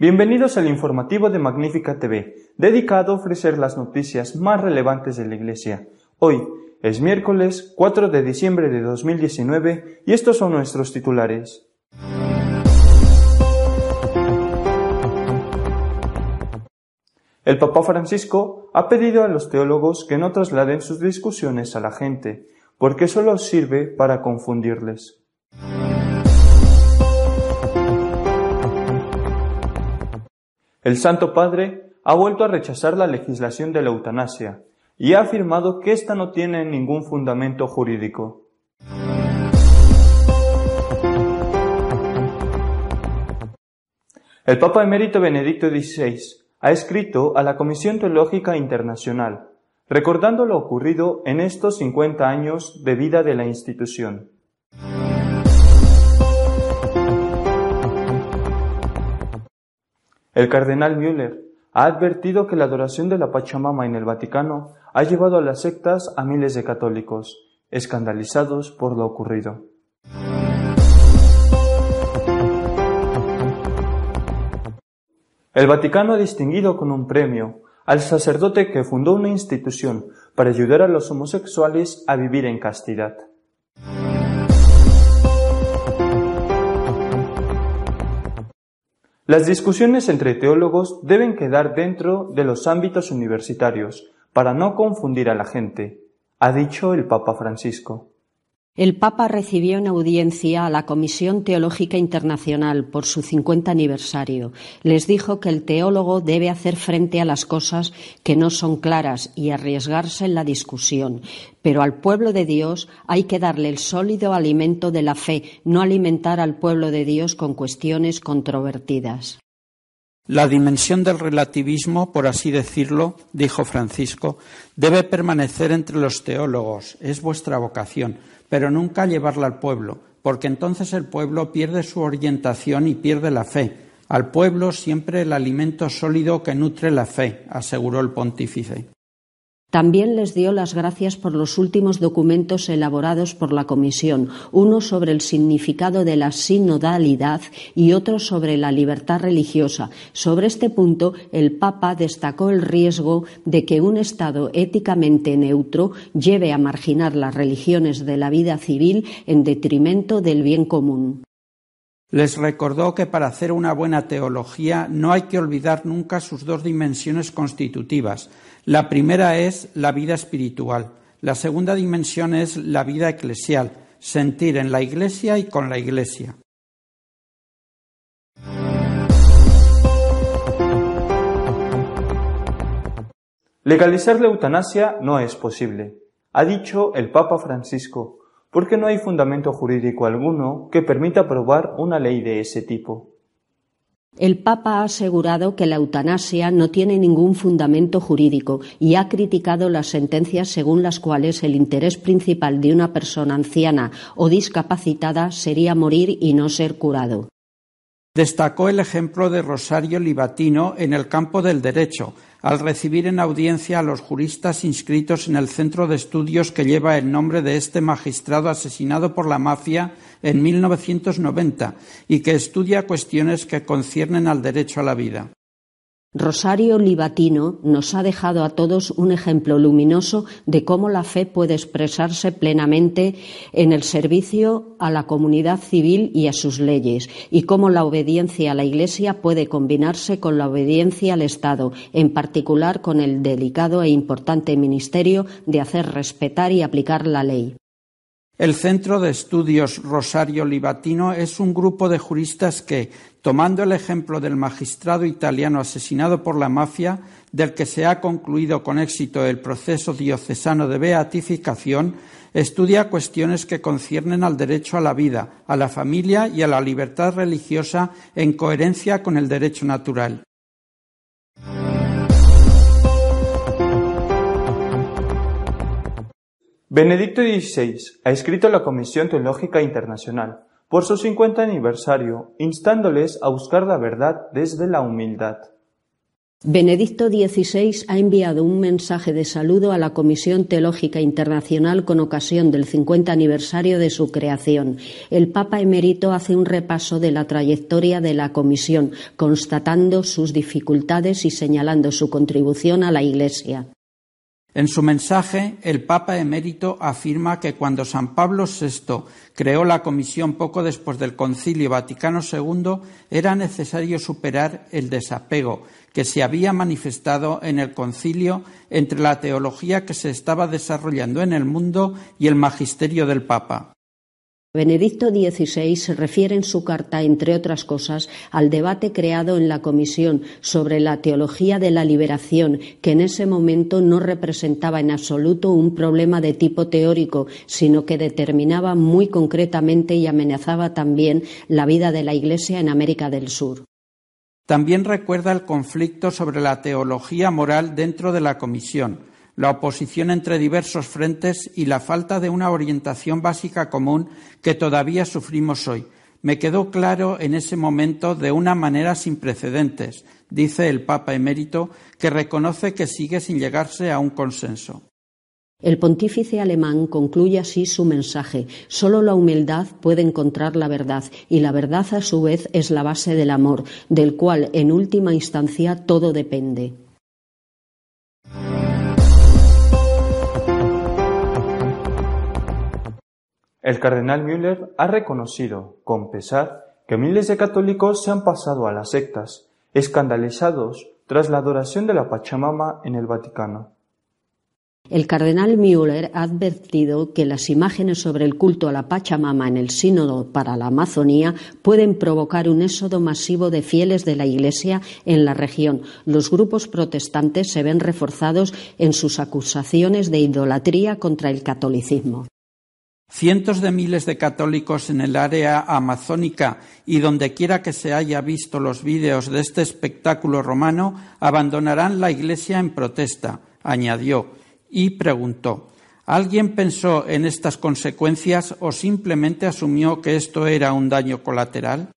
Bienvenidos al informativo de Magnífica TV, dedicado a ofrecer las noticias más relevantes de la Iglesia. Hoy es miércoles 4 de diciembre de 2019 y estos son nuestros titulares. El Papa Francisco ha pedido a los teólogos que no trasladen sus discusiones a la gente, porque solo sirve para confundirles. El Santo Padre ha vuelto a rechazar la legislación de la eutanasia y ha afirmado que ésta no tiene ningún fundamento jurídico. El Papa emérito Benedicto XVI ha escrito a la Comisión Teológica Internacional, recordando lo ocurrido en estos 50 años de vida de la institución. El cardenal Müller ha advertido que la adoración de la Pachamama en el Vaticano ha llevado a las sectas a miles de católicos, escandalizados por lo ocurrido. El Vaticano ha distinguido con un premio al sacerdote que fundó una institución para ayudar a los homosexuales a vivir en castidad. Las discusiones entre teólogos deben quedar dentro de los ámbitos universitarios para no confundir a la gente, ha dicho el Papa Francisco. El Papa recibió en audiencia a la Comisión Teológica Internacional por su 50 aniversario. Les dijo que el teólogo debe hacer frente a las cosas que no son claras y arriesgarse en la discusión. Pero al pueblo de Dios hay que darle el sólido alimento de la fe, no alimentar al pueblo de Dios con cuestiones controvertidas. La dimensión del relativismo, por así decirlo, dijo Francisco, debe permanecer entre los teólogos. Es vuestra vocación pero nunca llevarla al pueblo, porque entonces el pueblo pierde su orientación y pierde la fe. Al pueblo siempre el alimento sólido que nutre la fe, aseguró el pontífice. También les dio las gracias por los últimos documentos elaborados por la Comisión, uno sobre el significado de la sinodalidad y otro sobre la libertad religiosa. Sobre este punto, el Papa destacó el riesgo de que un Estado éticamente neutro lleve a marginar las religiones de la vida civil en detrimento del bien común. Les recordó que para hacer una buena teología no hay que olvidar nunca sus dos dimensiones constitutivas. La primera es la vida espiritual. La segunda dimensión es la vida eclesial, sentir en la Iglesia y con la Iglesia. Legalizar la eutanasia no es posible, ha dicho el Papa Francisco porque no hay fundamento jurídico alguno que permita aprobar una ley de ese tipo. El Papa ha asegurado que la eutanasia no tiene ningún fundamento jurídico y ha criticado las sentencias según las cuales el interés principal de una persona anciana o discapacitada sería morir y no ser curado. Destacó el ejemplo de Rosario Libatino en el campo del derecho, al recibir en audiencia a los juristas inscritos en el centro de estudios que lleva el nombre de este magistrado asesinado por la mafia en 1990 y que estudia cuestiones que conciernen al derecho a la vida. Rosario Libatino nos ha dejado a todos un ejemplo luminoso de cómo la fe puede expresarse plenamente en el servicio a la comunidad civil y a sus leyes, y cómo la obediencia a la Iglesia puede combinarse con la obediencia al Estado, en particular con el delicado e importante ministerio de hacer respetar y aplicar la ley. El Centro de Estudios Rosario Libatino es un grupo de juristas que, tomando el ejemplo del magistrado italiano asesinado por la mafia, del que se ha concluido con éxito el proceso diocesano de beatificación, estudia cuestiones que conciernen al derecho a la vida, a la familia y a la libertad religiosa en coherencia con el derecho natural. Benedicto XVI ha escrito a la Comisión Teológica Internacional por su 50 aniversario, instándoles a buscar la verdad desde la humildad. Benedicto XVI ha enviado un mensaje de saludo a la Comisión Teológica Internacional con ocasión del 50 aniversario de su creación. El Papa emérito hace un repaso de la trayectoria de la Comisión, constatando sus dificultades y señalando su contribución a la Iglesia. En su mensaje, el Papa emérito afirma que cuando San Pablo VI creó la Comisión poco después del Concilio Vaticano II, era necesario superar el desapego que se había manifestado en el concilio entre la teología que se estaba desarrollando en el mundo y el magisterio del Papa. Benedicto XVI se refiere en su carta, entre otras cosas, al debate creado en la Comisión sobre la teología de la liberación, que en ese momento no representaba en absoluto un problema de tipo teórico, sino que determinaba muy concretamente y amenazaba también la vida de la Iglesia en América del Sur. También recuerda el conflicto sobre la teología moral dentro de la Comisión la oposición entre diversos frentes y la falta de una orientación básica común que todavía sufrimos hoy. Me quedó claro en ese momento de una manera sin precedentes, dice el Papa emérito, que reconoce que sigue sin llegarse a un consenso. El pontífice alemán concluye así su mensaje. Solo la humildad puede encontrar la verdad y la verdad a su vez es la base del amor, del cual en última instancia todo depende. El cardenal Müller ha reconocido, con pesar, que miles de católicos se han pasado a las sectas, escandalizados tras la adoración de la Pachamama en el Vaticano. El cardenal Müller ha advertido que las imágenes sobre el culto a la Pachamama en el Sínodo para la Amazonía pueden provocar un éxodo masivo de fieles de la Iglesia en la región. Los grupos protestantes se ven reforzados en sus acusaciones de idolatría contra el catolicismo. Cientos de miles de católicos en el área amazónica y donde quiera que se haya visto los vídeos de este espectáculo romano abandonarán la iglesia en protesta, añadió, y preguntó ¿Alguien pensó en estas consecuencias o simplemente asumió que esto era un daño colateral?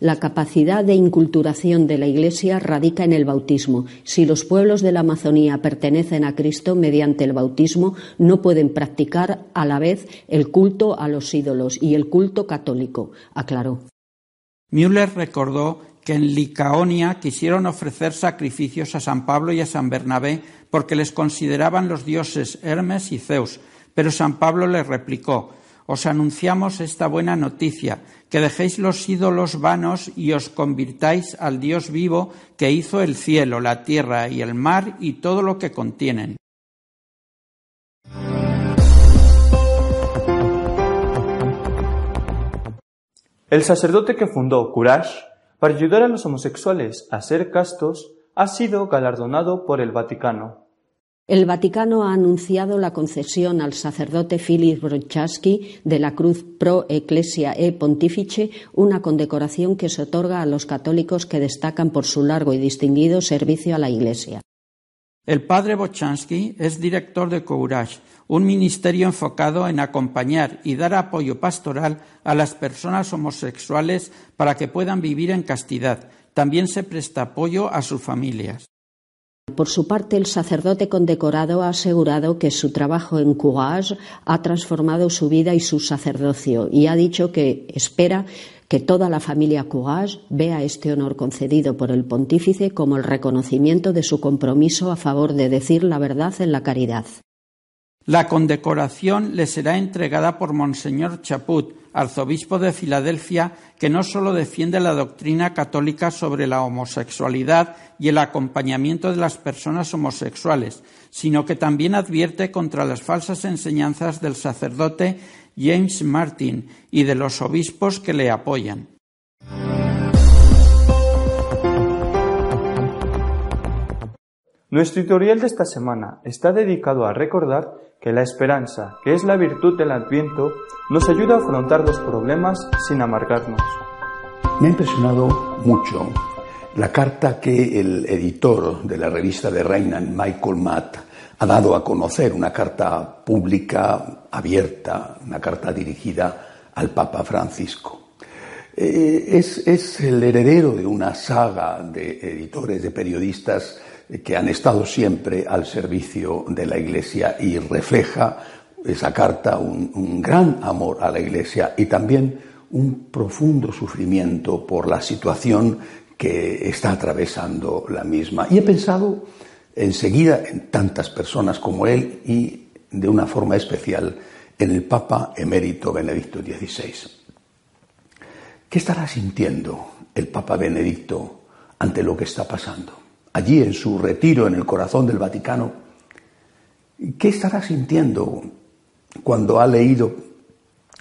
La capacidad de inculturación de la Iglesia radica en el bautismo. Si los pueblos de la Amazonía pertenecen a Cristo mediante el bautismo, no pueden practicar a la vez el culto a los ídolos y el culto católico, aclaró. Müller recordó que en Licaonia quisieron ofrecer sacrificios a San Pablo y a San Bernabé porque les consideraban los dioses Hermes y Zeus, pero San Pablo les replicó os anunciamos esta buena noticia, que dejéis los ídolos vanos y os convirtáis al Dios vivo que hizo el cielo, la tierra y el mar y todo lo que contienen. El sacerdote que fundó Courage para ayudar a los homosexuales a ser castos ha sido galardonado por el Vaticano. El Vaticano ha anunciado la concesión al sacerdote Philip Brochaski de la Cruz Pro Ecclesia e Pontifice, una condecoración que se otorga a los católicos que destacan por su largo y distinguido servicio a la Iglesia. El padre Bochansky es director de Courage, un ministerio enfocado en acompañar y dar apoyo pastoral a las personas homosexuales para que puedan vivir en castidad. También se presta apoyo a sus familias. Por su parte, el sacerdote condecorado ha asegurado que su trabajo en Courage ha transformado su vida y su sacerdocio y ha dicho que espera que toda la familia Courage vea este honor concedido por el pontífice como el reconocimiento de su compromiso a favor de decir la verdad en la caridad. La condecoración le será entregada por Monseñor Chaput, arzobispo de Filadelfia, que no solo defiende la doctrina católica sobre la homosexualidad y el acompañamiento de las personas homosexuales, sino que también advierte contra las falsas enseñanzas del sacerdote James Martin y de los obispos que le apoyan. Nuestro tutorial de esta semana está dedicado a recordar que la esperanza, que es la virtud del Adviento, nos ayuda a afrontar los problemas sin amargarnos. Me ha impresionado mucho la carta que el editor de la revista de Reinan, Michael Matt, ha dado a conocer, una carta pública abierta, una carta dirigida al Papa Francisco. Eh, es, es, el heredero de una saga de editores, de periodistas que han estado siempre al servicio de la Iglesia y refleja esa carta un, gran amor a la Iglesia y también un profundo sufrimiento por la situación que está atravesando la misma. Y he pensado enseguida en tantas personas como él y de una forma especial en el Papa emérito Benedicto XVI. ¿Qué estará sintiendo el Papa Benedicto ante lo que está pasando? Allí en su retiro en el corazón del Vaticano, ¿qué estará sintiendo cuando ha leído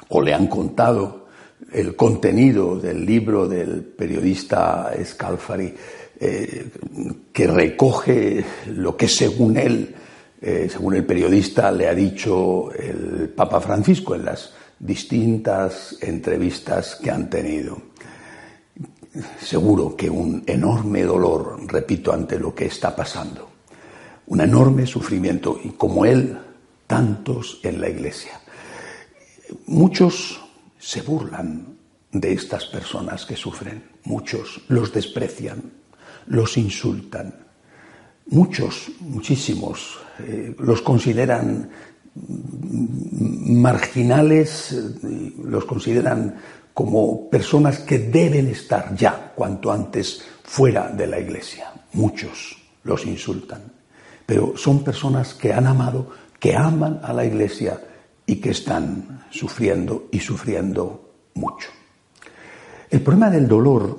o le han contado el contenido del libro del periodista Scalfari, eh, que recoge lo que según él, eh, según el periodista, le ha dicho el Papa Francisco en las distintas entrevistas que han tenido. Seguro que un enorme dolor, repito, ante lo que está pasando, un enorme sufrimiento, y como él, tantos en la Iglesia. Muchos se burlan de estas personas que sufren, muchos los desprecian, los insultan, muchos, muchísimos, eh, los consideran marginales, los consideran como personas que deben estar ya cuanto antes fuera de la iglesia. Muchos los insultan, pero son personas que han amado, que aman a la iglesia y que están sufriendo y sufriendo mucho. El problema del dolor,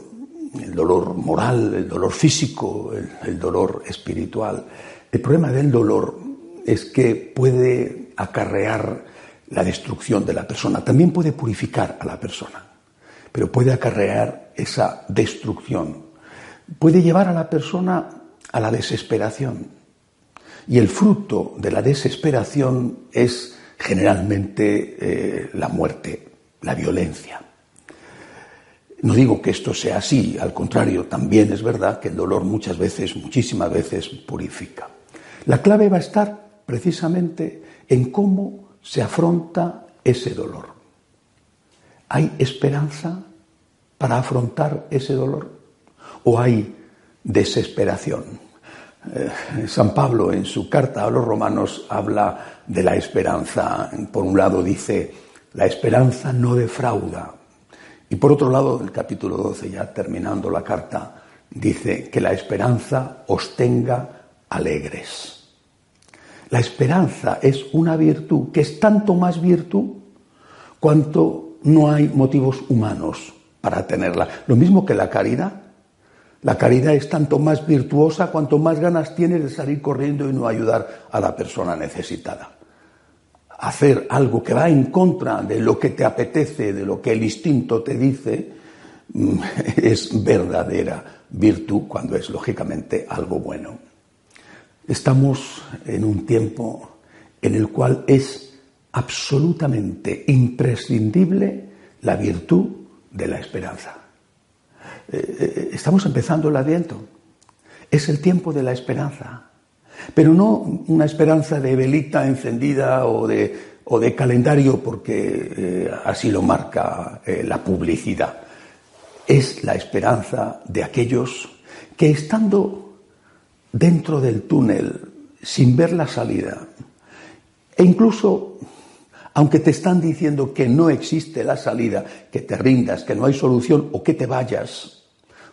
el dolor moral, el dolor físico, el, dolor espiritual, el problema del dolor es que puede acarrear la destrucción de la persona, también puede purificar a la persona, pero puede acarrear esa destrucción, puede llevar a la persona a la desesperación. Y el fruto de la desesperación es generalmente eh, la muerte, la violencia. No digo que esto sea así, al contrario, también es verdad que el dolor muchas veces, muchísimas veces, purifica. La clave va a estar precisamente en cómo se afronta ese dolor. ¿Hay esperanza para afrontar ese dolor? ¿O hay desesperación? Eh, San Pablo en su carta a los romanos habla de la esperanza. Por un lado dice, la esperanza no defrauda. Y por otro lado, el capítulo 12, ya terminando la carta, dice que la esperanza os tenga alegres. La esperanza es una virtud que es tanto más virtud cuanto no hay motivos humanos para tenerla. Lo mismo que la caridad. La caridad es tanto más virtuosa cuanto más ganas tienes de salir corriendo y no ayudar a la persona necesitada. Hacer algo que va en contra de lo que te apetece, de lo que el instinto te dice, mm, es verdadera virtud cuando es lógicamente algo bueno. Estamos en un tiempo en el cual es absolutamente imprescindible la virtud de la esperanza. Eh, eh, estamos empezando el Adviento. Es el tiempo de la esperanza. Pero no una esperanza de velita encendida o de, o de calendario porque eh, así lo marca la publicidad. Es la esperanza de aquellos que estando dentro del túnel sin ver la salida e incluso aunque te están diciendo que no existe la salida, que te rindas, que no hay solución o que te vayas,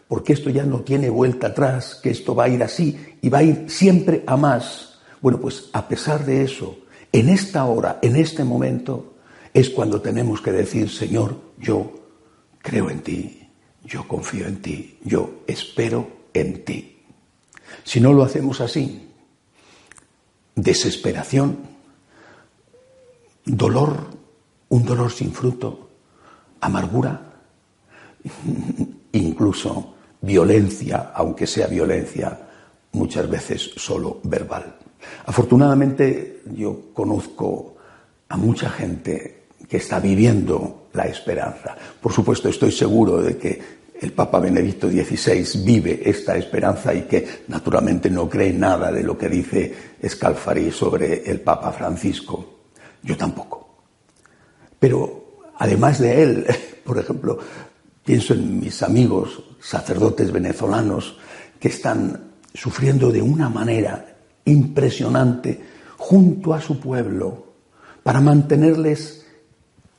porque esto ya no tiene vuelta atrás, que esto va a ir así y va a ir siempre a más. Bueno, pues a pesar de eso, en esta hora, en este momento, es cuando tenemos que decir, Señor, yo creo en ti, yo confío en ti, yo espero en ti. Si no lo hacemos así, desesperación, dolor, un dolor sin fruto, amargura, incluso violencia, aunque sea violencia muchas veces solo verbal. Afortunadamente yo conozco a mucha gente que está viviendo la esperanza. Por supuesto, estoy seguro de que el Papa Benedicto XVI vive esta esperanza y que naturalmente no cree nada de lo que dice Scalfari sobre el Papa Francisco. Yo tampoco. Pero además de él, por ejemplo, Pienso en mis amigos sacerdotes venezolanos que están sufriendo de una manera impresionante junto a su pueblo para mantenerles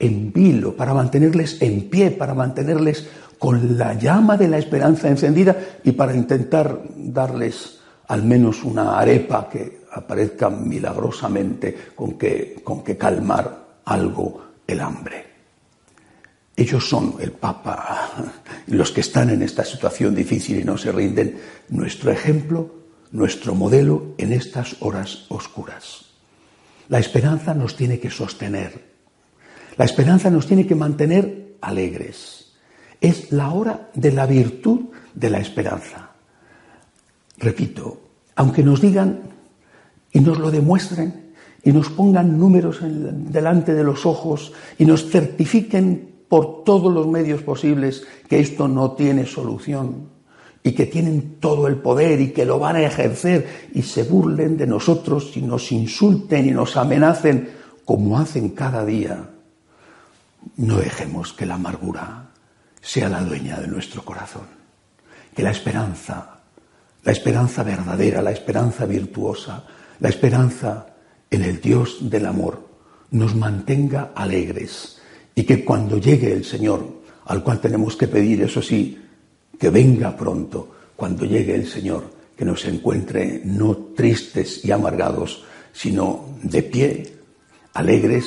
en vilo, para mantenerles en pie, para mantenerles con la llama de la esperanza encendida y para intentar darles al menos una arepa que aparezca milagrosamente con que, con que calmar algo el hambre. Ellos son el Papa, los que están en esta situación difícil y no se rinden, nuestro ejemplo, nuestro modelo en estas horas oscuras. La esperanza nos tiene que sostener, la esperanza nos tiene que mantener alegres. Es la hora de la virtud de la esperanza. Repito, aunque nos digan y nos lo demuestren y nos pongan números delante de los ojos y nos certifiquen por todos los medios posibles que esto no tiene solución y que tienen todo el poder y que lo van a ejercer y se burlen de nosotros y nos insulten y nos amenacen como hacen cada día. No dejemos que la amargura sea la dueña de nuestro corazón, que la esperanza, la esperanza verdadera, la esperanza virtuosa, la esperanza en el Dios del amor nos mantenga alegres. Y que cuando llegue el Señor, al cual tenemos que pedir, eso sí, que venga pronto, cuando llegue el Señor, que nos encuentre no tristes y amargados, sino de pie, alegres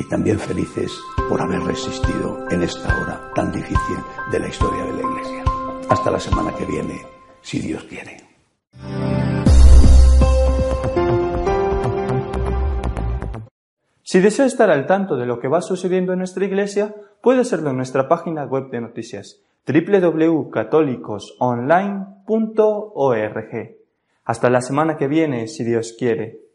y también felices por haber resistido en esta hora tan difícil de la historia de la Iglesia. Hasta la semana que viene, si Dios quiere. Si desea estar al tanto de lo que va sucediendo en nuestra iglesia, puede hacerlo en nuestra página web de noticias www.católicosonline.org. Hasta la semana que viene, si Dios quiere.